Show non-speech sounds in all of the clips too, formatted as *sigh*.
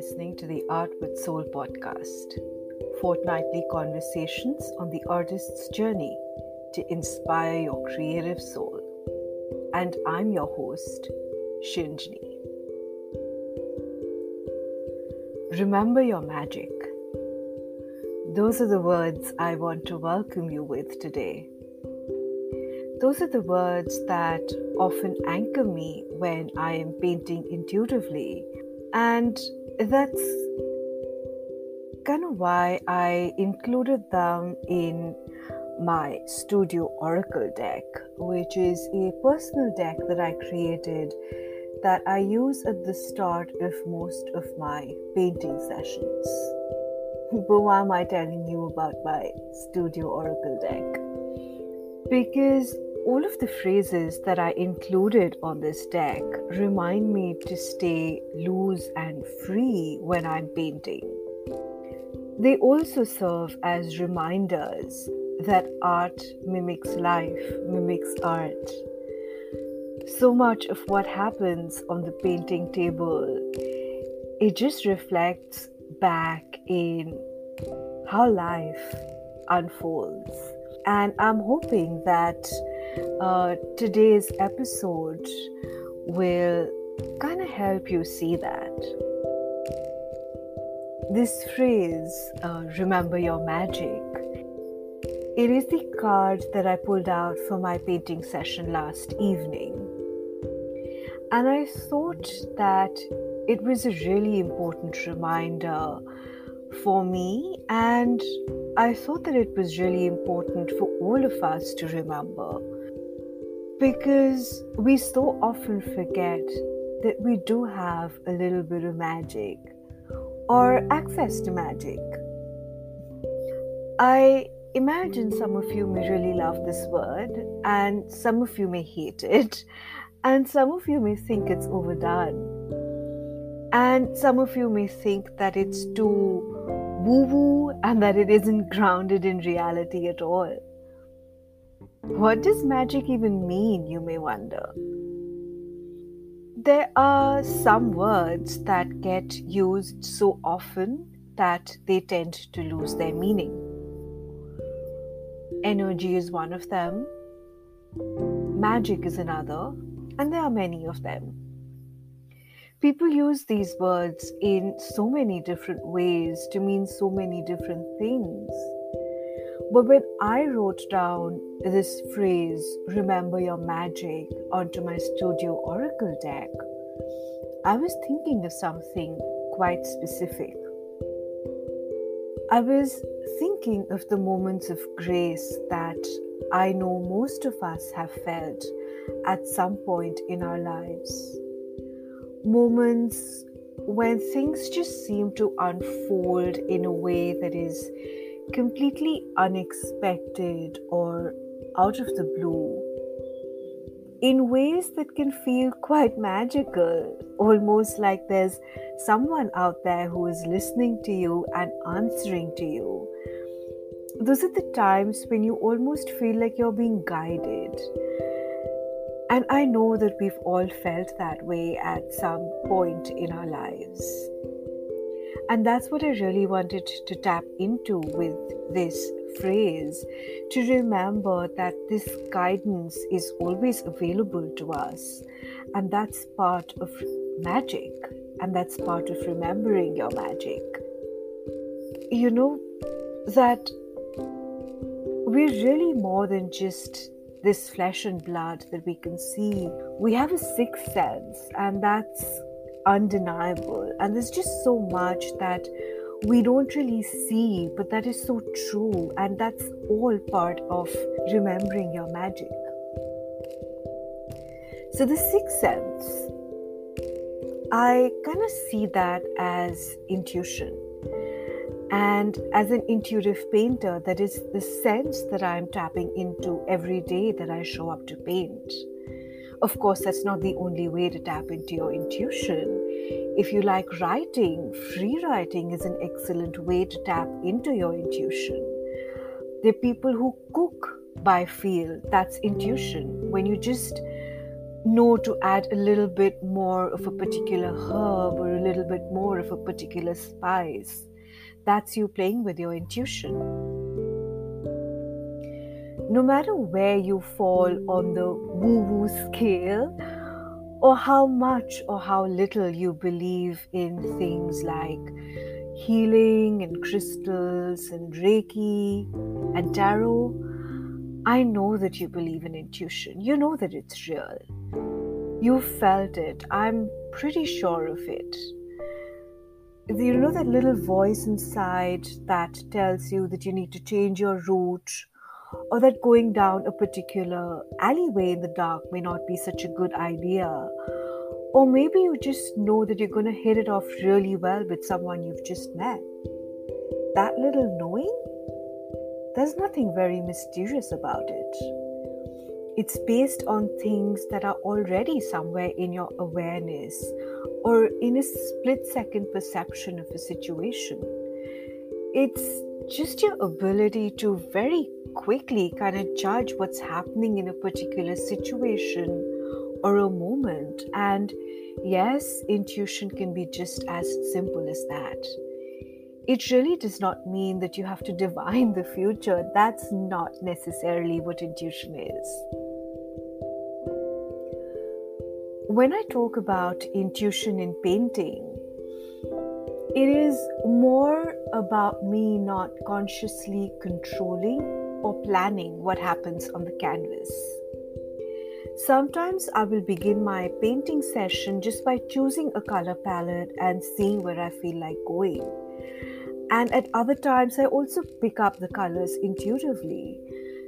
listening to the Art with Soul podcast, fortnightly conversations on the artist's journey to inspire your creative soul. And I'm your host, Shinjini. Remember your magic. Those are the words I want to welcome you with today. Those are the words that often anchor me when I am painting intuitively and that's kind of why I included them in my Studio Oracle deck, which is a personal deck that I created that I use at the start of most of my painting sessions. *laughs* But why am I telling you about my Studio Oracle deck? Because all of the phrases that I included on this deck remind me to stay loose and free when I'm painting. They also serve as reminders that art mimics life, mimics art. So much of what happens on the painting table, it just reflects back in how life unfolds. And I'm hoping that uh, today's episode will kind of help you see that. This phrase, uh, remember your magic, it is the card that I pulled out for my painting session last evening. And I thought that it was a really important reminder for me, and I thought that it was really important for all of us to remember because we so often forget that we do have a little bit of magic or access to magic. I imagine some of you may really love this word, and some of you may hate it, and some of you may think it's overdone, and some of you may think that it's too woo woo and that it isn't *laughs* grounded in reality at all. What does magic even mean, you may wonder? There are some words that get used so often that they tend to lose their meaning. Energy is one of them, magic is another, and there are many of them. People use these words in so many different ways to mean so many different things. But when I wrote down this phrase, remember your magic, onto my studio oracle deck, I was thinking of something quite specific. I was thinking of the moments of grace that I know most of us have felt at some point in our lives. Moments when things just seem to unfold in a way that is completely unexpected or out of the blue in ways that can feel quite magical, almost like there's someone out there who is listening to you and answering to you. Those are the times when you almost feel like you're being guided. And I know that we've all felt that way at some point in our lives. And that's what I really wanted to tap into with this phrase to remember that this guidance is always available to us. And that's part of magic, and that's part of remembering your magic. You know, that we're really more than just this flesh and blood that we can see. We have a sixth sense, and that's undeniable. And there's just so much that we don't really see, but that is so true. And that's all part of remembering your magic. So, the sixth sense, I kind of see that as intuition. And as an intuitive painter, that is the sense that I'm tapping into every day that I show up to paint. Of course, that's not the only way to tap into your intuition. If you like writing, free writing is an excellent way to tap into your intuition. There are people who cook by feel, that's intuition. When you just know to add a little bit more of a particular herb or a little bit more of a particular spice. That's you playing with your intuition. No matter where you fall on the woo woo scale, or how much or how little you believe in things like healing and crystals and Reiki and tarot, I know that you believe in intuition. You know that it's real. You felt it. I'm pretty sure of it. You know that little voice inside that tells you that you need to change your route or that going down a particular alleyway in the dark may not be such a good idea. Or maybe you just know that you're going to hit it off really well with someone you've just met. That little knowing, there's nothing very mysterious about it. It's based on things that are already somewhere in your awareness or in a split second perception of a situation. It's just your ability to very quickly kind of judge what's happening in a particular situation or a moment. And yes, intuition can be just as simple as that. It really does not mean that you have to divine the future. That's not necessarily what intuition is. When I talk about intuition in painting, it is more about me not consciously controlling or planning what happens on the canvas. Sometimes I will begin my painting session just by choosing a color palette and seeing where I feel like going. And at other times, I also pick up the colors intuitively.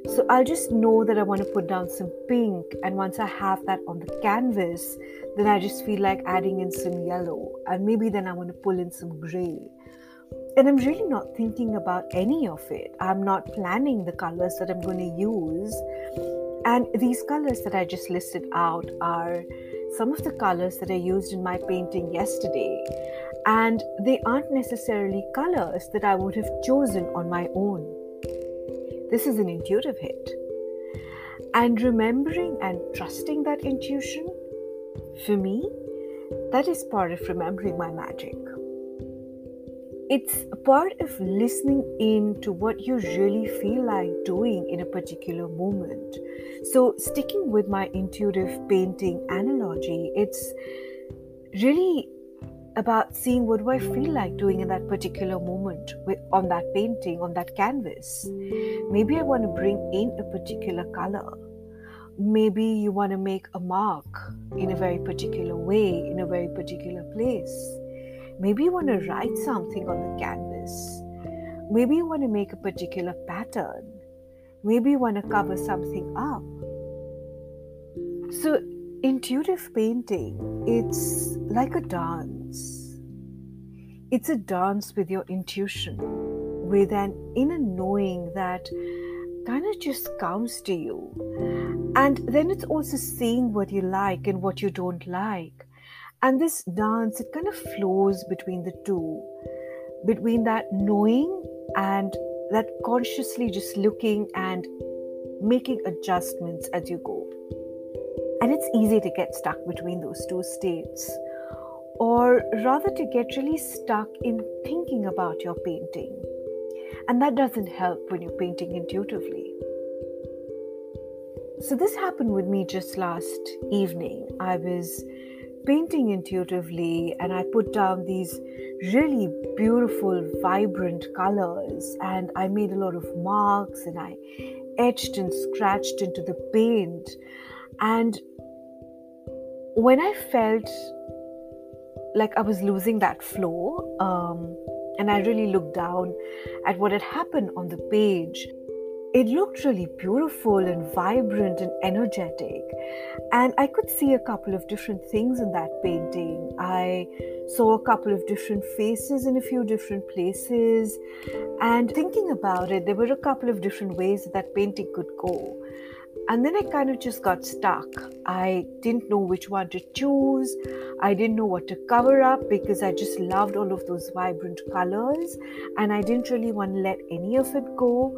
So I'll just know that I want to put down some pink, and once I have that on the canvas, then I just feel like adding in some yellow, and maybe then I want to pull in some gray. And I'm really not thinking about any of it. I'm not planning the colors that I'm going to use. And these colors that I just listed out are some of the colors that I used in my painting yesterday. And they aren't necessarily colors that I would have chosen on my own. This is an intuitive hit. And remembering and trusting that intuition, for me, that is part of remembering my magic. It's part of listening in to what you really feel like doing in a particular moment. So, sticking with my intuitive painting analogy, it's really about seeing what do I feel like doing in that particular moment on that painting, on that canvas. Maybe I want to bring in a particular color. Maybe you want to make a mark in a very particular way, in a very particular place. Maybe you want to write something on the canvas. Maybe you want to make a particular pattern. Maybe you want to cover something up. So, intuitive painting, it's like a dance. It's a dance with your intuition, with an inner knowing that kind of just comes to you. And then it's also seeing what you like and what you don't like. And this dance, it kind of flows between the two, between that knowing and that consciously just looking and making adjustments as you go. And it's easy to get stuck between those two states, or rather to get really stuck in thinking about your painting. And that doesn't help when you're painting intuitively. So, this happened with me just last evening. I was painting intuitively and I put down these really beautiful, vibrant colors, and I made a lot of marks and I etched and scratched into the paint. And when I felt like I was losing that flow, um, and I really looked down at what had happened on the page, it looked really beautiful and vibrant and energetic. And I could see a couple of different things in that painting. I saw a couple of different faces in a few different places. And thinking about it, there were a couple of different ways that, that painting could go. And then I kind of just got stuck. I didn't know which one to choose. I didn't know what to cover up because I just loved all of those vibrant colors and I didn't really want to let any of it go.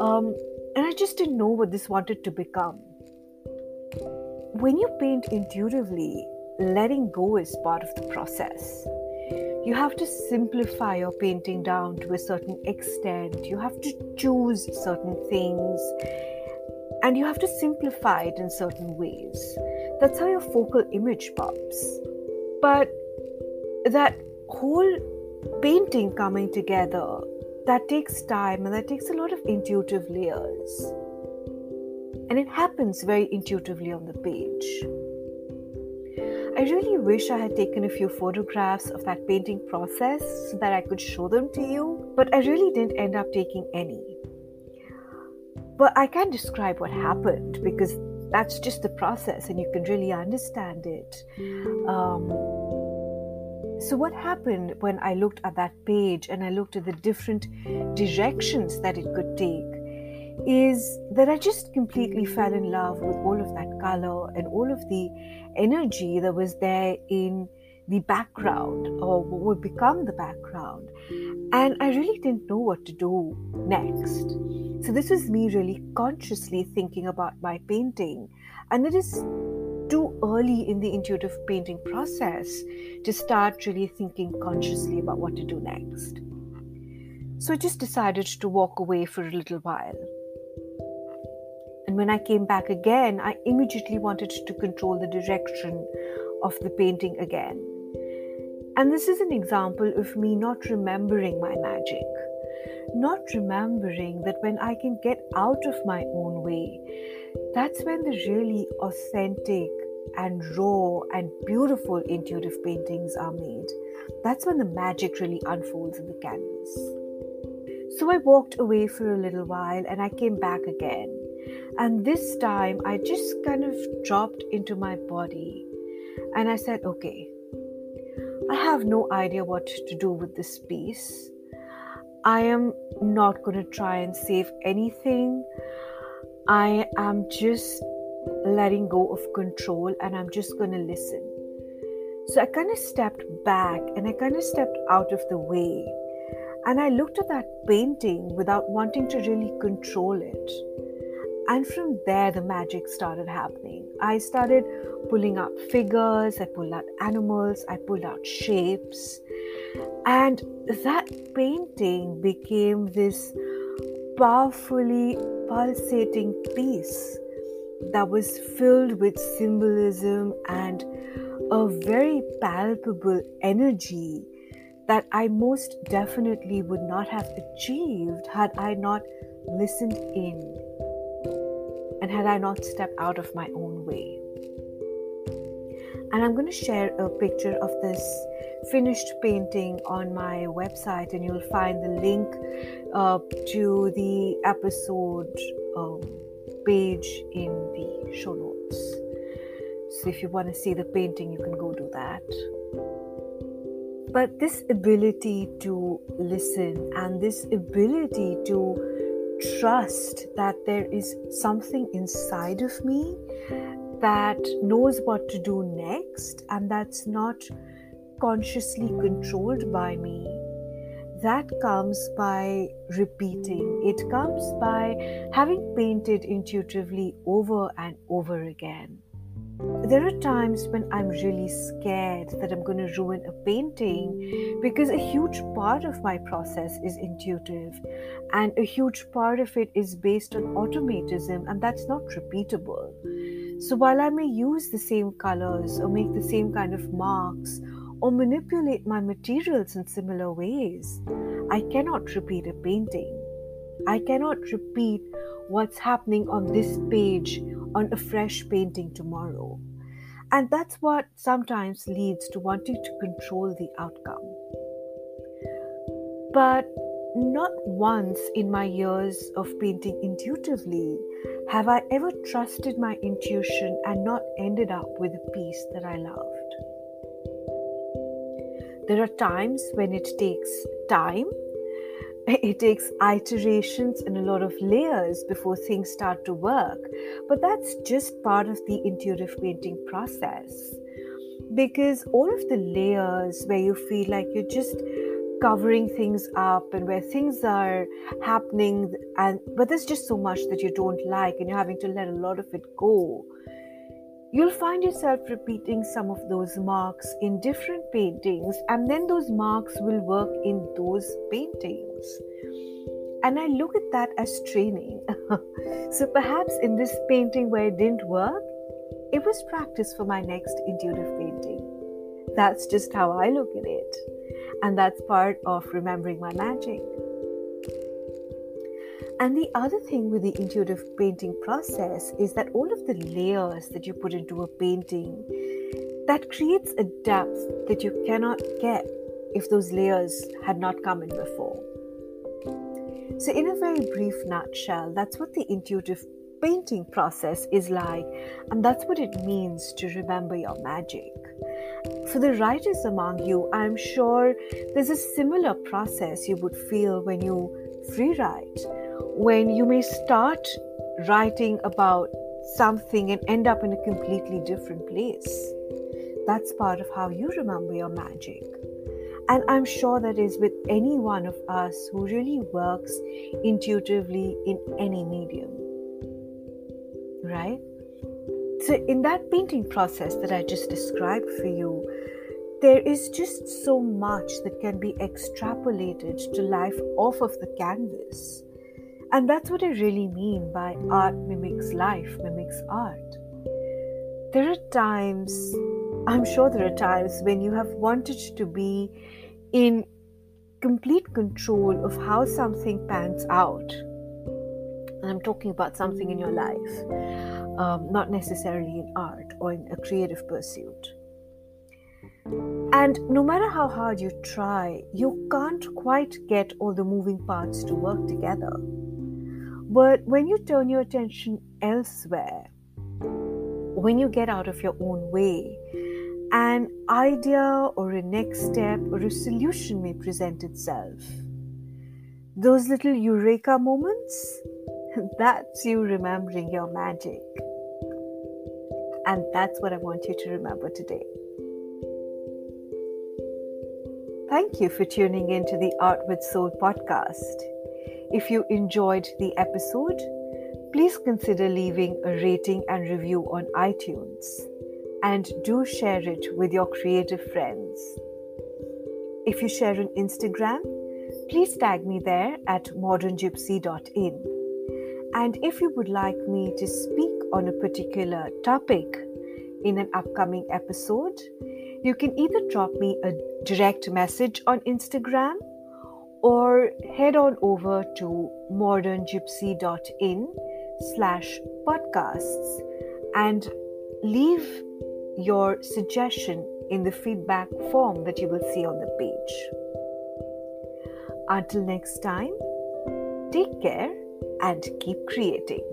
Um, and I just didn't know what this wanted to become. when you paint intuitively, letting go is part of the process. You have to simplify your painting down to a certain extent. You have to choose certain things and you have to simplify it in certain ways. That's how your focal image pops. But that whole painting coming together, that takes time and that takes a lot of intuitive layers. And it happens very intuitively on the page. I really wish I had taken a few photographs of that painting process so that I could show them to you, but I really didn't end up taking any. But I can't describe what happened because that's just the process and you can really understand it. Um, so, what happened when I looked at that page and I looked at the different directions that it could take is that I just completely fell in love with all of that color and all of the energy that was there in the background or what would become the background. And I really didn't know what to do next. So, this was me really consciously thinking about my painting. And it is too early in the intuitive painting process to start really thinking consciously about what to do next. So, I just decided to walk away for a little while. And when I came back again, I immediately wanted to control the direction of the painting again. And this is an example of me not remembering my magic, not remembering that when I can get out of my own way, that's when the really authentic and raw and beautiful intuitive paintings are made. That's when the magic really unfolds in the canvas. So I walked away for a little while and I came back again. And this time I just kind of dropped into my body and I said, okay, I have no idea what to do with this piece. I am not going to try and save anything. I am just letting go of control and I'm just going to listen. So I kind of stepped back and I kind of stepped out of the way. And I looked at that painting without wanting to really control it. And from there, the magic started happening. I started pulling out figures, I pulled out animals, I pulled out shapes. And that painting became this powerfully pulsating piece that was filled with symbolism and a very palpable energy that I most definitely would not have achieved had I not listened in and had I not stepped out of my own way. And I'm going to share a picture of this finished painting on my website, and you'll find the link uh, to the episode um, page in the show notes. So if you want to see the painting, you can go do that. But this ability to listen and this ability to trust that there is something inside of me that knows what to do next and that's not consciously controlled by me. That comes by repeating. It comes by having painted intuitively over and over again. There are times when I'm really scared that I'm going to ruin a painting because a huge part of my process is intuitive and a huge part of it is based on automatism, and that's not repeatable. So while I may use the same colors or make the same kind of marks or manipulate my materials in similar ways, I cannot repeat a painting. I cannot repeat what's happening on this page on a fresh painting tomorrow. And that's what sometimes leads to wanting to control the outcome. But not once in my years of painting intuitively have I ever trusted my intuition and not ended up with a piece that I loved. There are times when it takes time *laughs* it takes iterations and a lot of layers before things start to work. But that's just part of the intuitive painting process. Because all of the layers where you feel like you're just covering things up and where things are happening and but there's just so much that you don't like and you're having to let a lot of it go you'll find yourself repeating some of those marks in different paintings, and then those marks will work in those paintings. And I look at that as training. *laughs* so perhaps in this painting where it didn't work, it was practice for my next intuitive painting. That's just how I look at it. And that's part of remembering my magic. And the other thing with the intuitive painting process is that all of the layers that you put into a painting that creates a depth that you cannot get if those layers had not come in before. So, in a very brief nutshell, that's what the intuitive painting process is like, and that's what it means to remember your magic. For the writers among you, I'm sure there's a similar process you would feel when you free write, when you may start writing about something and end up in a completely different place. That's part of how you remember your magic. And I'm sure that is with any one of us who really works intuitively in any medium. Right? So, in that painting process that I just described for you, there is just so much that can be extrapolated to life off of the canvas. And that's what I really mean by art mimics life, mimics art. There are times I'm sure there are times when you have wanted to be in complete control of how something pans out. And I'm talking about something in your life, um, not necessarily in art or in a creative pursuit. And no matter how hard you try, you can't quite get all the moving parts to work together. But when you turn your attention elsewhere, when you get out of your own way, an idea or a next step or a solution may present itself. Those little eureka moments, *laughs* that's you remembering your magic. And that's what I want you to remember today. Thank you for tuning in to the Art with Soul podcast. If you enjoyed the episode, please consider leaving a rating and review on iTunes and do share it with your creative friends. If you share on Instagram, please tag me there at moderngypsy.in. And if you would like me to speak on a particular topic in an upcoming episode, you can either drop me a direct message on Instagram or head on over to moderngypsy.in slash podcasts and leave your suggestion in the feedback form that you will see on the page. Until next time, take care and keep creating.